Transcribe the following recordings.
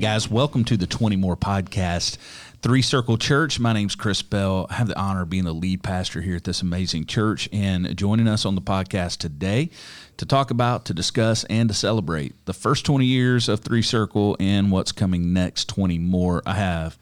guys, welcome to the 20 More Podcast, Three Circle Church. My name's Chris Bell. I have the honor of being the lead pastor here at this amazing church. And joining us on the podcast today to talk about, to discuss, and to celebrate the first 20 years of Three Circle and what's coming next 20 more, I have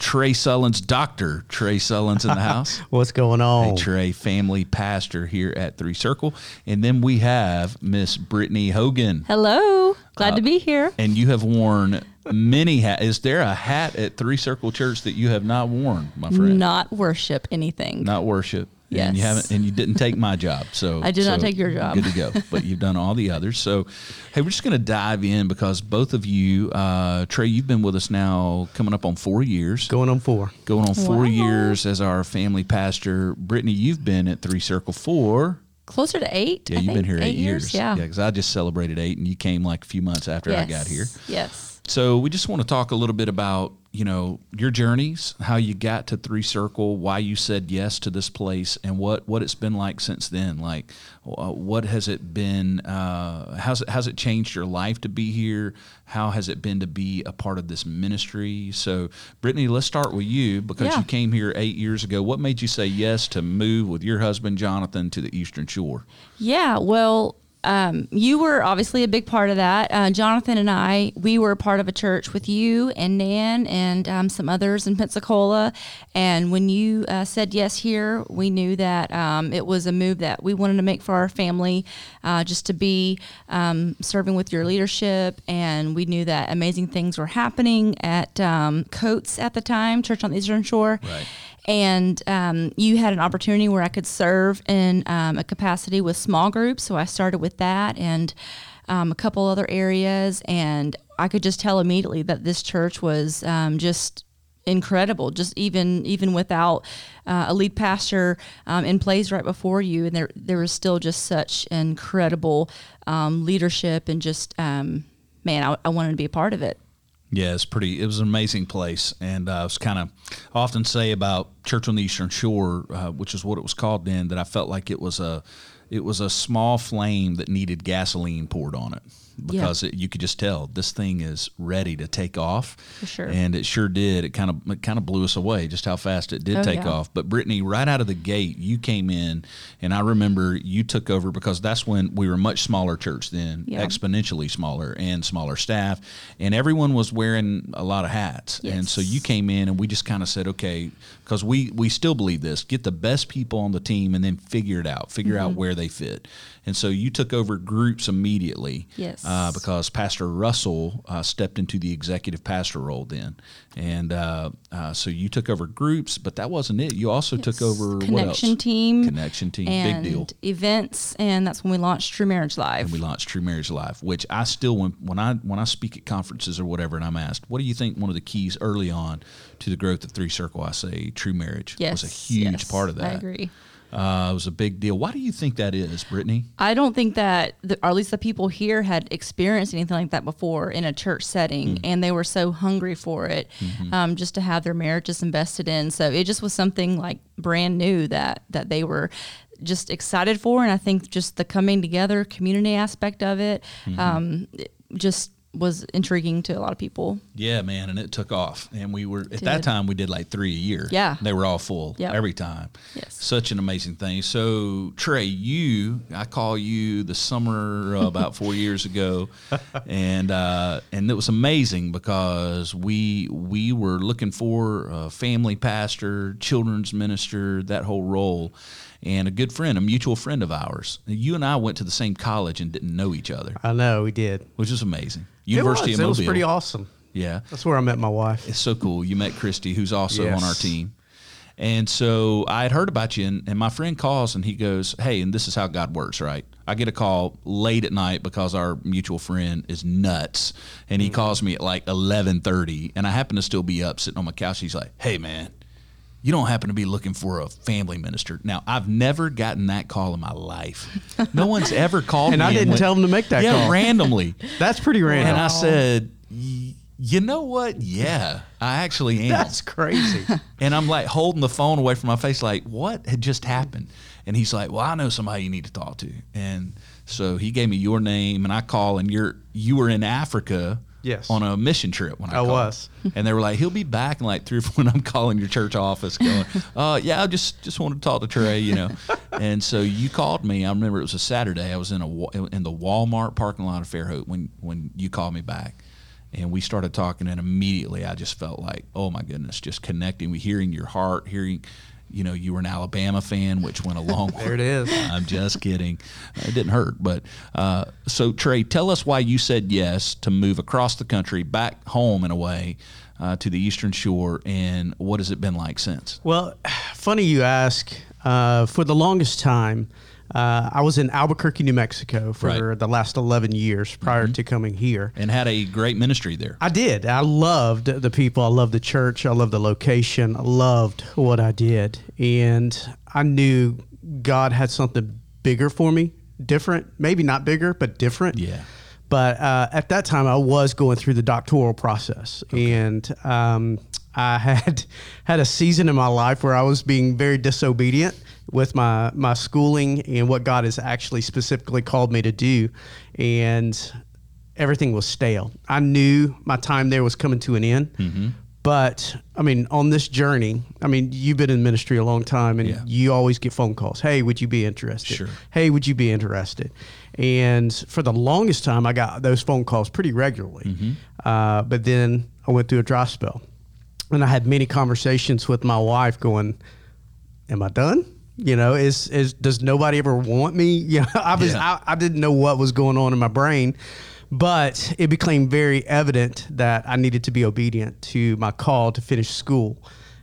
Trey Sullins, Dr. Trey Sullins in the house. What's going on? Hey, Trey, family pastor here at Three Circle. And then we have Miss Brittany Hogan. Hello. Glad uh, to be here. And you have worn many hat. Is there a hat at Three Circle Church that you have not worn, my friend? Not worship anything. Not worship. Yes. And you haven't and you didn't take my job. So I did so not take your job. Good to go. But you've done all the others. So hey, we're just gonna dive in because both of you, uh, Trey, you've been with us now coming up on four years. Going on four. Going on four wow. years as our family pastor. Brittany, you've been at Three Circle for closer to eight. Yeah, I you've been here eight, eight years. years. Yeah, yeah, because I just celebrated eight, and you came like a few months after yes. I got here. Yes. So we just want to talk a little bit about you know your journeys, how you got to Three Circle, why you said yes to this place, and what what it's been like since then. Like, uh, what has it been? Uh, how's it has it changed your life to be here? How has it been to be a part of this ministry? So, Brittany, let's start with you because yeah. you came here eight years ago. What made you say yes to move with your husband Jonathan to the Eastern Shore? Yeah, well, um, you were obviously a big part of that. Uh, Jonathan and I, we were part of a church with you and Nan and um, some others in Pensacola. And when you uh, said yes here, we knew that um, it was a move that we wanted to make for our family, uh, just to be um, serving with your leadership. And we knew that amazing things were happening at um, COTES at the time, Church on the Eastern Shore. Right and um, you had an opportunity where I could serve in um, a capacity with small groups. So I started with that and um, a couple other areas, and I could just tell immediately that this church was um, just incredible. Just even even without uh, a lead pastor um, in place right before you, and there there was still just such incredible um, leadership and just man, I, I wanted to be a part of it. Yeah, it's pretty. It was an amazing place, and uh, I was kind of often say about Church on the Eastern Shore, uh, which is what it was called then, that I felt like it was a it was a small flame that needed gasoline poured on it because yeah. it, you could just tell this thing is ready to take off. For sure. And it sure did. It kind of it kind of blew us away just how fast it did oh, take yeah. off. But Brittany, right out of the gate, you came in, and I remember you took over because that's when we were a much smaller church then, yeah. exponentially smaller and smaller staff, and everyone was wearing a lot of hats. Yes. And so you came in, and we just kind of said, okay, because we we still believe this: get the best people on the team, and then figure it out, figure mm-hmm. out where they fit. And so you took over groups immediately. Yes. Uh, because Pastor Russell uh, stepped into the executive pastor role then. And uh, uh, so you took over groups, but that wasn't it. You also yes. took over connection team, connection team, big deal, events, and that's when we launched True Marriage Live. And we launched True Marriage Live, which I still when when I when I speak at conferences or whatever, and I'm asked, what do you think one of the keys early on to the growth of Three Circle? I say True Marriage yes, was a huge yes, part of that. I agree. Uh, it was a big deal. Why do you think that is, Brittany? I don't think that, the, or at least the people here had experienced anything like that before in a church setting, mm-hmm. and they were so hungry for it, mm-hmm. um, just to have their marriages invested in. So it just was something like brand new that that they were just excited for, and I think just the coming together community aspect of it, mm-hmm. um, it just was intriguing to a lot of people. Yeah, man, and it took off. And we were at that time we did like three a year. Yeah, they were all full yep. every time. Yes, such an amazing thing. So Trey, you, I call you the summer uh, about four years ago, and uh, and it was amazing because we we were looking for a family pastor, children's minister, that whole role and a good friend, a mutual friend of ours. You and I went to the same college and didn't know each other. I know we did, which is amazing. University it was. of Mobile. It was pretty awesome. Yeah, that's where I met my wife. It's so cool. You met Christy, who's also yes. on our team. And so I had heard about you, and, and, my friend calls and he goes, Hey, and this is how God works, right? I get a call late at night because our mutual friend is nuts. And he mm-hmm. calls me at like 1130, and I happen to still be up sitting on my couch. He's like, Hey, man, you don't happen to be looking for a family minister. Now, I've never gotten that call in my life. No one's ever called me. and me. I didn't went, tell them to make that yeah, call. randomly. That's pretty random. And I said, you know what? Yeah, I actually am. That's crazy. and I'm like holding the phone away from my face, like, what had just happened? And he's like, well, I know somebody you need to talk to. And so he gave me your name, and I call, and you're you were in Africa Yes. on a mission trip when I, I called. was. and they were like, he'll be back in like three or four. When I'm calling your church office, going, uh, yeah, I just just wanted to talk to Trey, you know. and so you called me. I remember it was a Saturday. I was in a in the Walmart parking lot of Fairhope when when you called me back. And we started talking, and immediately I just felt like, oh my goodness, just connecting, with hearing your heart, hearing, you know, you were an Alabama fan, which went a long way. There it is. I'm just kidding. It didn't hurt. But uh, so, Trey, tell us why you said yes to move across the country, back home in a way, uh, to the Eastern Shore, and what has it been like since? Well, funny you ask. Uh, for the longest time, uh, I was in Albuquerque, New Mexico for Right. Mm-hmm. the last 11 years prior to coming here. And had a great ministry there. I did. I loved the people. I loved the church. I loved the location. I loved what I did. And I knew God had something bigger for me, different, maybe not bigger, but different. Yeah. But uh, at that time, I was going through the doctoral process, and um, I had had a season in my life where I was being very disobedient with my my schooling and what God has actually specifically called me to do, and everything was stale. I knew my time there was coming to an end. But I mean, on this journey, I mean, you've been in ministry a long time, and Yeah. you always get phone calls. Hey, would you be interested? Sure. hey, would you be interested? And for the longest time, I got those phone calls pretty regularly. Mm-hmm. Uh, but then I went through a dry spell. And I had many conversations with my wife going, Am I done? You know, is is does nobody ever want me? You know, I was Yeah. I, I didn't know what was going on in my brain. But it became very evident that I needed to be obedient to my call to finish school.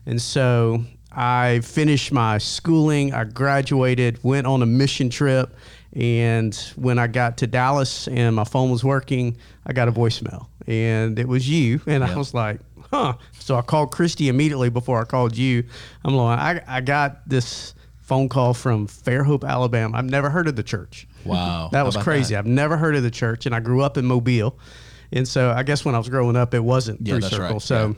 And so I finished my schooling, I graduated, went on a mission trip, and when I got to Dallas and my phone was working, I got a voicemail. And it was you. And Yeah. I was like, huh. So I called Christy immediately before I called you. I'm like, I, I got this phone call from Fairhope, Alabama. I've never heard of the church. Wow. That was crazy. that? I've never heard of the church, and I grew up in Mobile, and so I guess when I was growing up, it wasn't Yeah, Three that's Circle. right. So Yeah.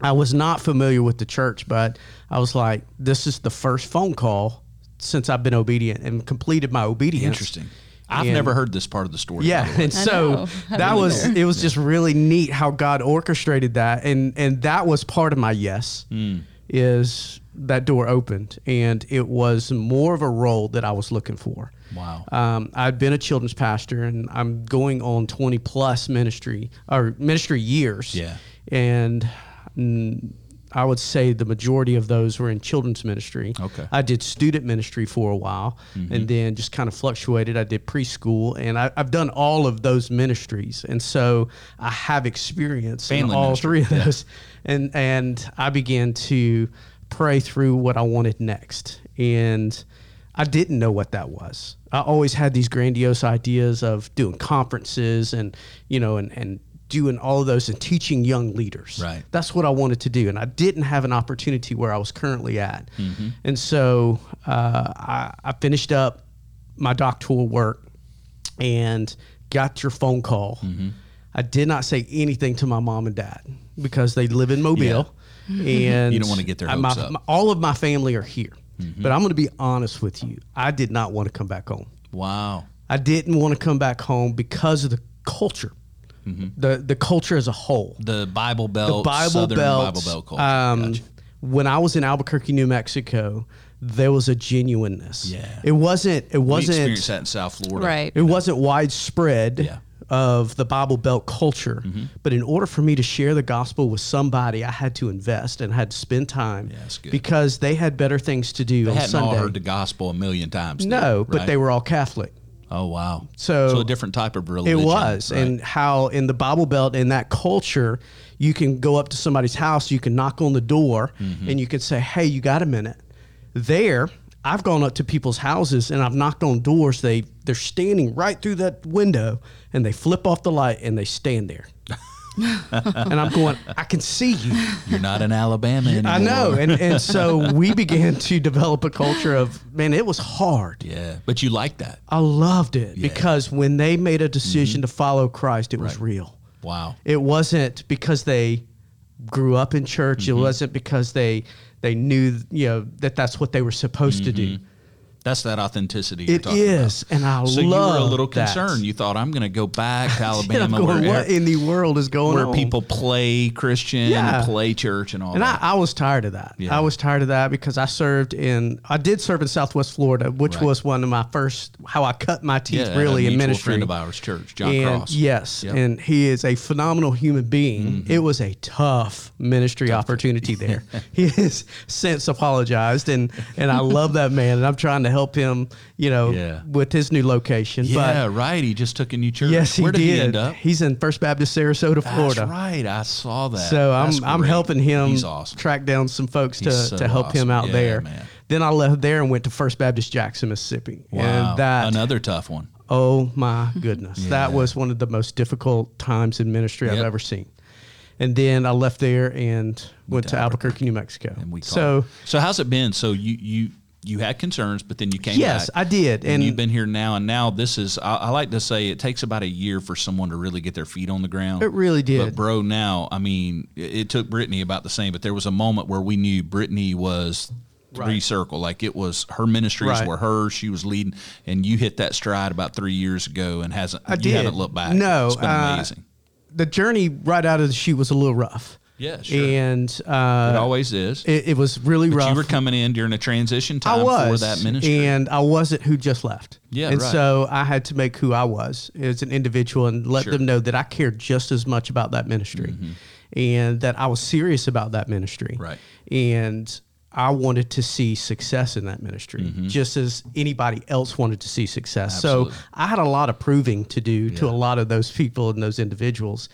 I was not familiar with the church, but I was like, this is the first phone call since I've been obedient and completed my obedience. Interesting. I've And- never heard this part of the story. Yeah, the and so that don't was either. it was just really neat how God orchestrated that, and and that was part of my yes. Hmm. Is that door opened, and it was more of a role that I was looking for. Wow. Um, I'd been a children's pastor, and I'm going on 20 plus ministry or ministry years. Yeah. and mm, I would say the majority of those were in children's ministry. Okay. Mm-hmm. I did student ministry for a while and then just kind of fluctuated. I did preschool and I, I've done all of those ministries. And so I have experience Family in all ministry, three of yeah. those. And, and I began to pray through what I wanted next. And I didn't know what that was. I always had these grandiose ideas of doing conferences and, you know, and, and doing all of those and teaching young leaders. Right. That's what I wanted to do. And I didn't have an opportunity where I was currently at. Mm-hmm. And so uh, I, I finished up my doctoral work and got your phone call. Mm-hmm. I did not say anything to my mom and dad because they live in Mobile. And You don't wanna get their I- my- hopes up. my- all of my family are here. But I'm going to be honest with you. I did not want to come back home. wow. I didn't want to come back home because of the culture, the the culture as a whole. The Bible Belt, The Bible Southern Belt. Bible Belt culture. Um, Gotcha. When I was in Albuquerque, New Mexico, there was a genuineness. Yeah. it wasn't. It wasn't. We experienced that in South Florida. Right. It wasn't widespread Yeah. Mm-hmm. of the Bible Belt culture. But in order for me to share the gospel with somebody, I had to invest and had to spend time Yeah, because they had better things to do They on hadn't Sunday. all heard the gospel a million times. then, no, but right? they were all Catholic. Oh wow. So- so a different type of religion. It was, right? and how in the Bible Belt in that culture, you can go up to somebody's house, you can knock on the door, Mm-hmm. and you can say, "Hey, you got a minute?" There, I've gone up to people's houses and I've knocked on doors. They they're standing right through that window, and they flip off the light and they stand there. and I'm going, I can see you. You're not in Alabama anymore. I know, and and so we began to develop a culture of man. It was hard. yeah, but you like that. I loved it Yeah. Mm-hmm. because when they made a decision to follow Christ, it was real. Wow. It wasn't because they grew up in church. Mm-hmm. It wasn't because they they knew you know that that's what they were supposed to Mm-hmm. do. That's that authenticity. You're talking is, about. and I so you were a love little that. concerned. You thought I'm going to go back to Alabama, going, where, what in the world is going where on? Where people play Christian, Yeah. and play church, and all And I, that. I was tired of that. Yeah. I was tired of that because I served in, I did serve in Southwest Florida, which Right. was one of my first, how I cut my teeth yeah, really in ministry. friend of ours, church, John and Cross. yes, Yep. Mm-hmm. and he is a phenomenal human being. It was a tough ministry opportunity there. he has since apologized, and and I love that man, and I'm trying to help him, you know, Yeah. with his new location. yeah, but right. He just took a new church. yes, he Where did, did. he end up? He's in First Baptist Sarasota, Florida. Right. I saw that. So I'm That's I'm helping him awesome. track down some folks to, so to help him out Yeah, there. man. Then I left there and went to First Baptist Jackson, Mississippi. Wow, And that another tough one. oh my goodness. That was one of the most difficult times in ministry I've ever seen. And then I left there and went, to to Albuquerque, New Mexico. And we so so how's it been? So you you you had concerns, but then you came yes, back. I did. and, And, you've been here now, and now this is. I, I like to say it takes about a year for someone to really get their feet on the ground. It really did. But bro, now I mean, it, it took Brittany about the same. But there was a moment where we knew Brittany was three Right. circle, like it was her ministries Right. were hers. She was leading, and you hit that stride about three years ago, and hasn't. I you did. haven't looked back. No, it's been uh, amazing. the journey right out of the chute was a little rough. Yeah, sure. And uh, it always is. it, it was really but rough. you were coming in during a transition time I was for that ministry. and I wasn't who just left. Yeah, and right. so I had to make who I was as an individual and let Sure. them know that I cared just as much about that ministry, and that I was serious about that ministry. Mm-hmm. Right. and I wanted to see success in that ministry, just as anybody else wanted to see success. Mm-hmm. Absolutely. So I had a lot of proving to do to a lot of those people and those individuals,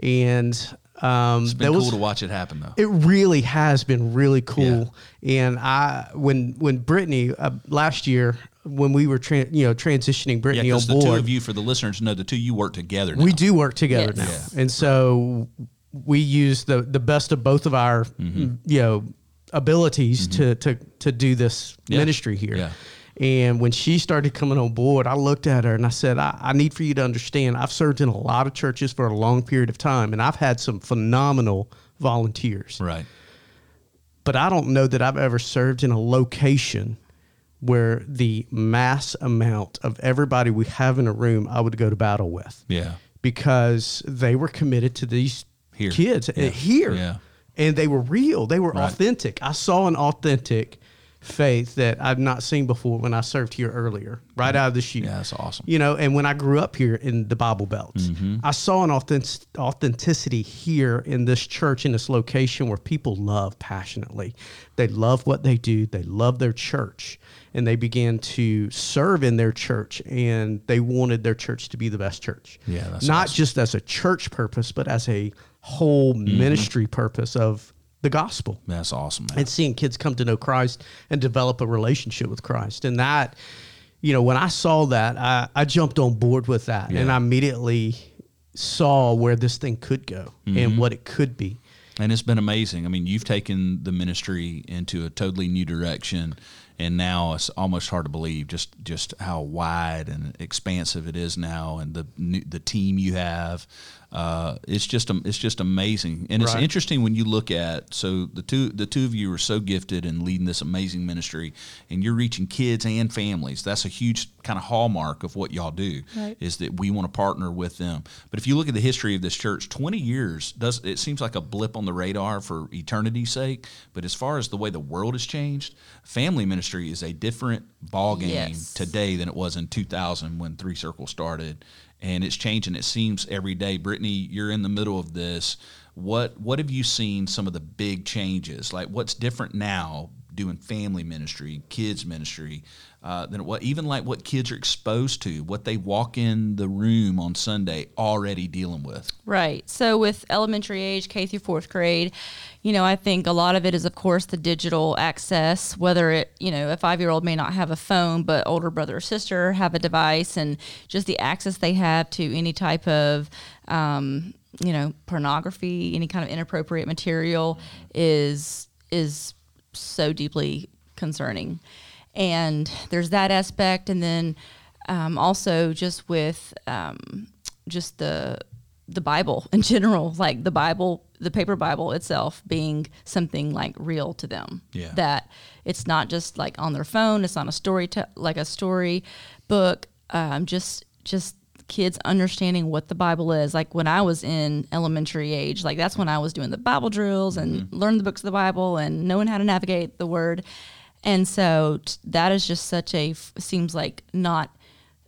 and um, it's been there cool was to watch it happen, though. it really has been really cool. And I, when when Brittany uh, last year, when we were tran you know transitioning Yeah, Brittany on because the two of you, for the listeners, know the two you work together. Now. we do work together Yes. now, and so we use the the best of both of our Mm-hmm. you know abilities to to to do this Yeah. ministry here. Yeah. And when she started coming on board, I looked at her and I said, I, I need for you to understand, I've served in a lot of churches for a long period of time, and I've had some phenomenal volunteers Right. but I don't know that I've ever served in a location where the mass amount of everybody we have in a room I would go to battle with Yeah. because they were committed to these Here. kids uh, Yeah. here Yeah. And they were real they were Right. authentic I saw an authentic faith that I've not seen before when I served here earlier right out of the chute Yeah, that's awesome. you know and when i grew up here in the bible belt Mm-hmm. i saw an authentic, authenticity here in this church in this location where people love passionately they love what they do they love their church and they began to serve in their church and they wanted their church to be the best church Yeah, that's not awesome. Just as a church purpose but as a whole ministry purpose of the gospel That's awesome, man. and seeing kids come to know Christ and develop a relationship with Christ. And that, you know, when I saw that, I, I jumped on board with that and I immediately saw where this thing could go Mm-hmm. and what it could be. and it's been amazing. I mean, you've taken the ministry into a totally new direction, and now it's almost hard to believe just just how wide and expansive it is now, and the new, the team you have. Uh, it's just it's just amazing, and it's Right. interesting when you look at so the two the two of you are so gifted in leading this amazing ministry, and you're reaching kids and families. That's a huge kind of hallmark of what y'all do Right. is that we want to partner with them. But if you look at the history of this church, 20 years does it seems like a blip on the radar for eternity's sake. But as far as the way the world has changed, family ministry is a different ball game Yes. today than it was in 2000 when Three Circle started. And it's changing. It seems every day. Brittany, you're in the middle of this. What what have you seen? Some of the big changes, like what's different now doing family ministry, kids ministry, uh, than what even like what kids are exposed to, what they walk in the room on Sunday already dealing with. Right. So with elementary age, K through fourth grade, you know, I think a lot of it is, of course, the digital access. Whether it, you know, a five-year-old may not have a phone, but older brother or sister have a device, and just the access they have to any type of, um, you know, pornography, any kind of inappropriate material is is so deeply concerning. And there's that aspect, and then um, also just with um, just the the Bible in general. Like the Bible the paper Bible itself being something like real to them. Yeah. That it's not just like on their phone. It's not a story to, like a story book. Um, just just kids understanding what the Bible is. Like when I was in elementary age, like that's when I was doing the Bible drills and Mm-hmm. learning the books of the Bible and knowing how to navigate the Word. And so t- that is just such a f- seems like not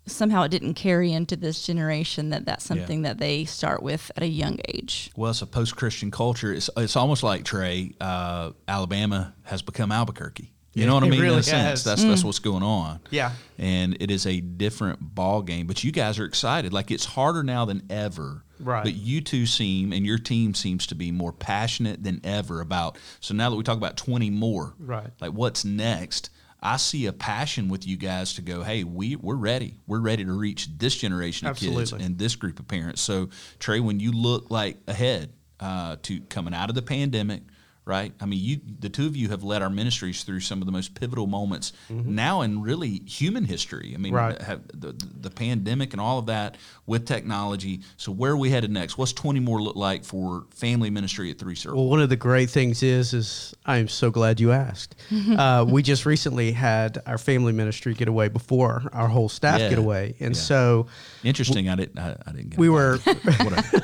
somehow it didn't carry into this generation that that's something that they start with at a young age. Well, it's a post-Christian culture. It's it's almost like Trey. Uh, Alabama has become Albuquerque. You know what I mean? really In a sense, has. that's that's what's going on. Yeah. and it is a different ball game. But you guys are excited. Like it's harder now than ever. Right. But you two seem, and your team seems to be more passionate than ever about. So now that we talk about twenty more, Right. Like what's next? I see a passion with you guys to go. Hey, we we're ready. We're ready to reach this generation of kids and this group of parents. So Trey, when you look like ahead uh, to coming out of the pandemic, right? I mean, you the two of you have led our ministries through some of the most pivotal moments now in really human history. I mean, Right. have the, the pandemic and all of that with technology. So where are we headed next? What's twenty more look like for family ministry at Three Circle? Well, one of the great things is, is I am so glad you asked. uh, we just recently had our family ministry get away before our whole staff Yeah. get away, and Yeah. so Interesting. I didn't. I, I didn't. Get we involved. were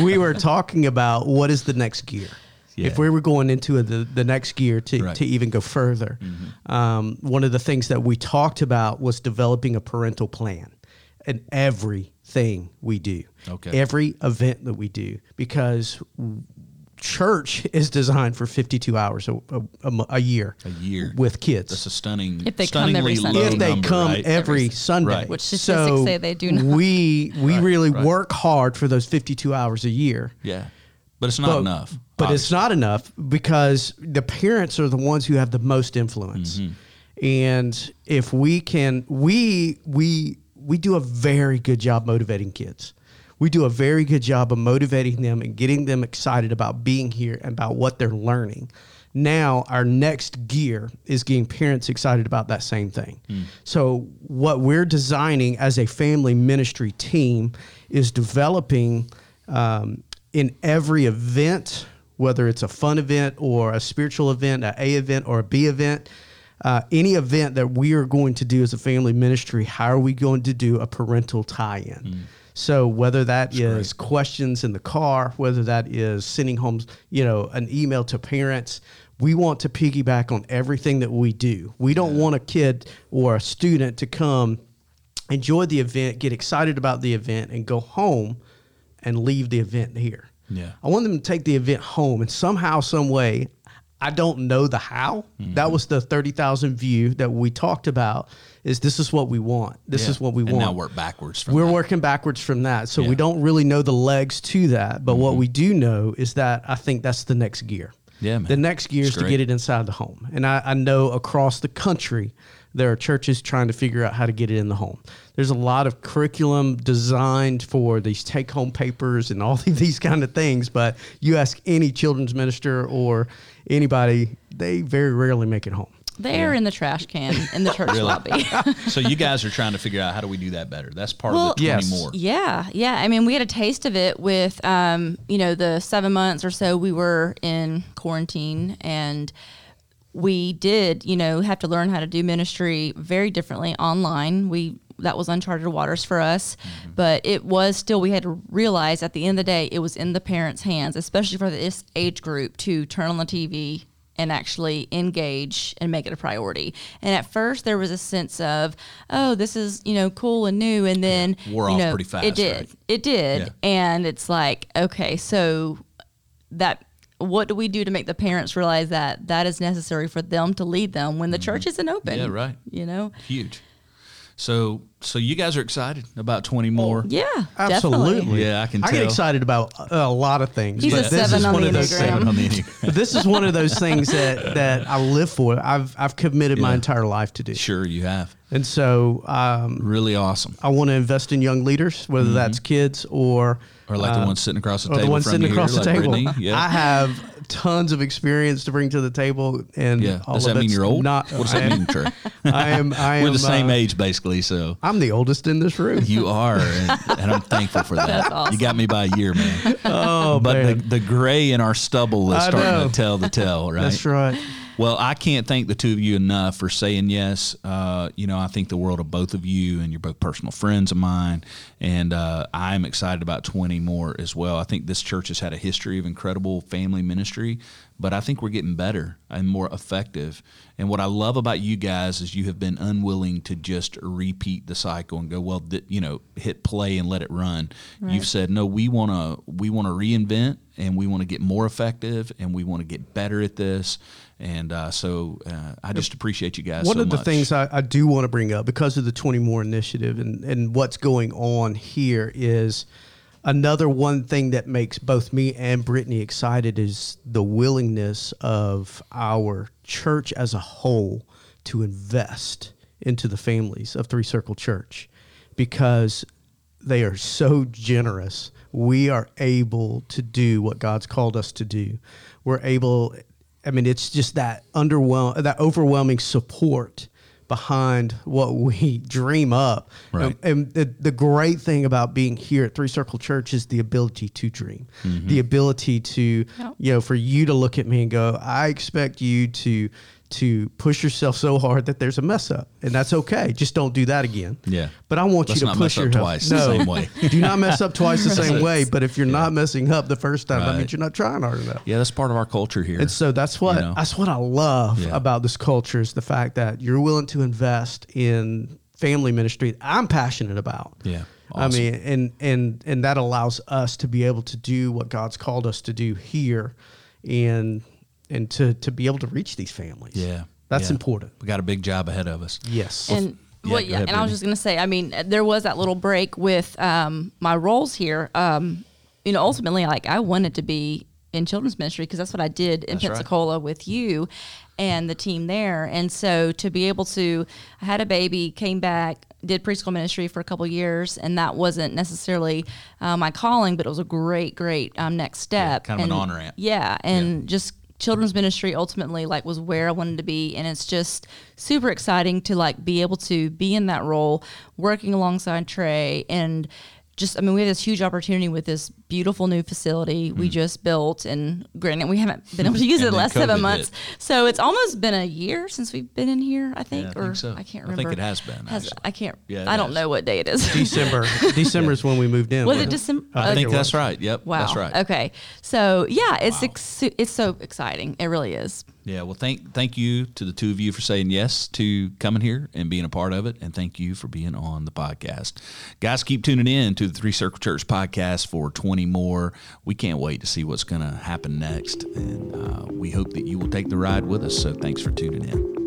we were talking about what is the next gear. Yeah. If we were going into a, the, the next gear to, Right. to even go further, um, one of the things that we talked about was developing a parental plan in everything we do, Okay. every event that we do, because church is designed for 52 hours a, a- a year. A year. with kids. That's a stunning. If they come every stunningly Sunday. low if they number, come right? every Every- Sunday, Right. Which statistics say they do not. We we really right. work hard for those 52 hours a year. Yeah, but it's not But, enough. But it's not enough because the parents are the ones who have the most influence. Mm-hmm. And if we can, we we we do a very good job motivating kids. We do a very good job of motivating them and getting them excited about being here and about what they're learning. Now, our next gear is getting parents excited about that same thing. So, what we're designing as a family ministry team is developing um, in every event, whether it's a fun event or a spiritual event, a A event or a B event, uh, any event that we are going to do as a family ministry, how are we going to do a parental tie-in? So whether that is questions in the car, whether that is sending home, you know, an email to parents, we want to piggyback on everything that we do. We don't want a kid or a student to come enjoy the event, get excited about the event, and go home and leave the event here. Yeah. I want them to take the event home and somehow, some way, I don't know the how. Mm-hmm. That was the 30,000 view that we talked about is this is what we want. This Yeah. is what we and want. now work backwards from We're that. working backwards from that. So Yeah. Mm-hmm. we don't really know the legs to that. But what we do know is that I think that's the next gear. Yeah, man. The next gear It's is to get it inside the home. And I, I know across the country, there are churches trying to figure out how to get it in the home. There's a lot of curriculum designed for these take home papers and all of these kind of things. But you ask any children's minister or anybody, they very rarely make it home. They're in the trash can in the church Really? lobby. so you guys are trying to figure out how do we do that better? That's part Well, of the twenty Yes. more. Yeah, yeah. I mean, we had a taste of it with, um, you know, the seven months or so we were in quarantine, and we did, you know, have to learn how to do ministry very differently online. We that was uncharted waters for us, mm-hmm. but it was still we had to realize at the end of the day it was in the parents' hands, especially for this age group, to turn on the TV and actually engage and make it a priority. And at first there was a sense of, oh, this is, you know, cool and new and then Wore you off know, pretty fast, It did. right? It did. Yeah. And it's like, okay, so that what do we do to make the parents realize that that is necessary for them to lead them when the church isn't open? Mm-hmm. Yeah, right. You know? Huge. So so you guys are excited about twenty more? Yeah. Absolutely. Definitely. Yeah, I can I get tell. excited about a a lot of things. He's but a this seven is on one the of those Seven things. on the Enneagram. This is one of those things that, that I live for. I've I've committed my entire life to do. Sure, you have. And so um, Really awesome. I want to invest in young leaders, whether that's kids or Or like the uh, one sitting across the or table the one sitting you across here, the like table. Brittany. Yeah. I have tons of experience to bring to the table, and yeah. all Does of that mean you're old? Not, what does I that am, mean, Trey? I am. I am We're the same uh, age, basically. So I'm the oldest in this room. you are, and, and I'm thankful for that. That's awesome. You got me by a year, man. oh But man, the, the gray in our stubble is I starting know. to tell the tale, right? that's right. Well, I can't thank the two of you enough for saying yes. Uh, you know, I think the world of both of you, and you're both personal friends of mine, and uh, I'm excited about 20 more as well. I think this church has had a history of incredible family ministry, but I think we're getting better and more effective. And what I love about you guys is you have been unwilling to just repeat the cycle and go, well, th- you know, hit play and let it run. You've said, no, we want to we want to reinvent and we want to get more effective and we want to get better at this. And uh, so uh, I just appreciate you guys. One so of the much. things I, I do want to bring up because of the 20 more initiative and, and what's going on here is another one thing that makes both me and Brittany excited is the willingness of our church as a whole to invest into the families of Three Circle Church because they are so generous. We are able to do what God's called us to do. We're able I mean it's just that underwhelm that overwhelming support behind what we dream up. Right. And, and the, the great thing about being here at Three Circle Church is the ability to dream. Mm-hmm. The ability to Yep. you know for you to look at me and go, I expect you to to push yourself so hard that there's a mess up, and that's okay. Just don't do that again. Yeah. But I want Let's you to push yourself twice the no, same way. do not mess up twice the same way. But if you're not messing up the first time, that Right. means you're not trying hard enough. Yeah, that's part of our culture here. And so that's what You know? that's what I love Yeah. about this culture is the fact that you're willing to invest in family ministry. I'm passionate about. Yeah, I mean, and and and that allows us to be able to do what God's called us to do here, and and to to be able to reach these families. yeah, that's yeah. important. We got a big job ahead of us. Yes. and yeah, well, yeah, ahead, and I was just gonna say, I mean, there was that little break with um, my roles here. Um, you know, ultimately, like I wanted to be in children's ministry because that's what I did in That's right. Pensacola with you and the team there. And so to be able to, I had a baby, came back, did preschool ministry for a couple years, and that wasn't necessarily uh, my calling, but it was a great, great um, next step. kind of an And- on-ramp. Yeah, and just children's ministry ultimately like was where I wanted to be. And it's just super exciting to like be able to be in that role working alongside Trey. And just I mean we have this huge opportunity with this beautiful new facility we just built and granted we haven't been able to use it Mm. And the then last seven months hit. so it's almost been a year since we've been in here I think Yeah, I or think so. I can't remember. I think it has been, Has- I can't Yeah, I don't has. know what day it is December. December is when we moved in. was it December I I think it that's right. Yep, Wow. that's right. Okay. So yeah, it's Wow. ex- it's so exciting. It really is. Yeah, well, thank thank you to the two of you for saying yes to coming here and being a part of it, and thank you for being on the podcast, guys. Keep tuning in to the Three Circle Church podcast for twenty more. We can't wait to see what's going to happen next, and uh, we hope that you will take the ride with us. So, thanks for tuning in.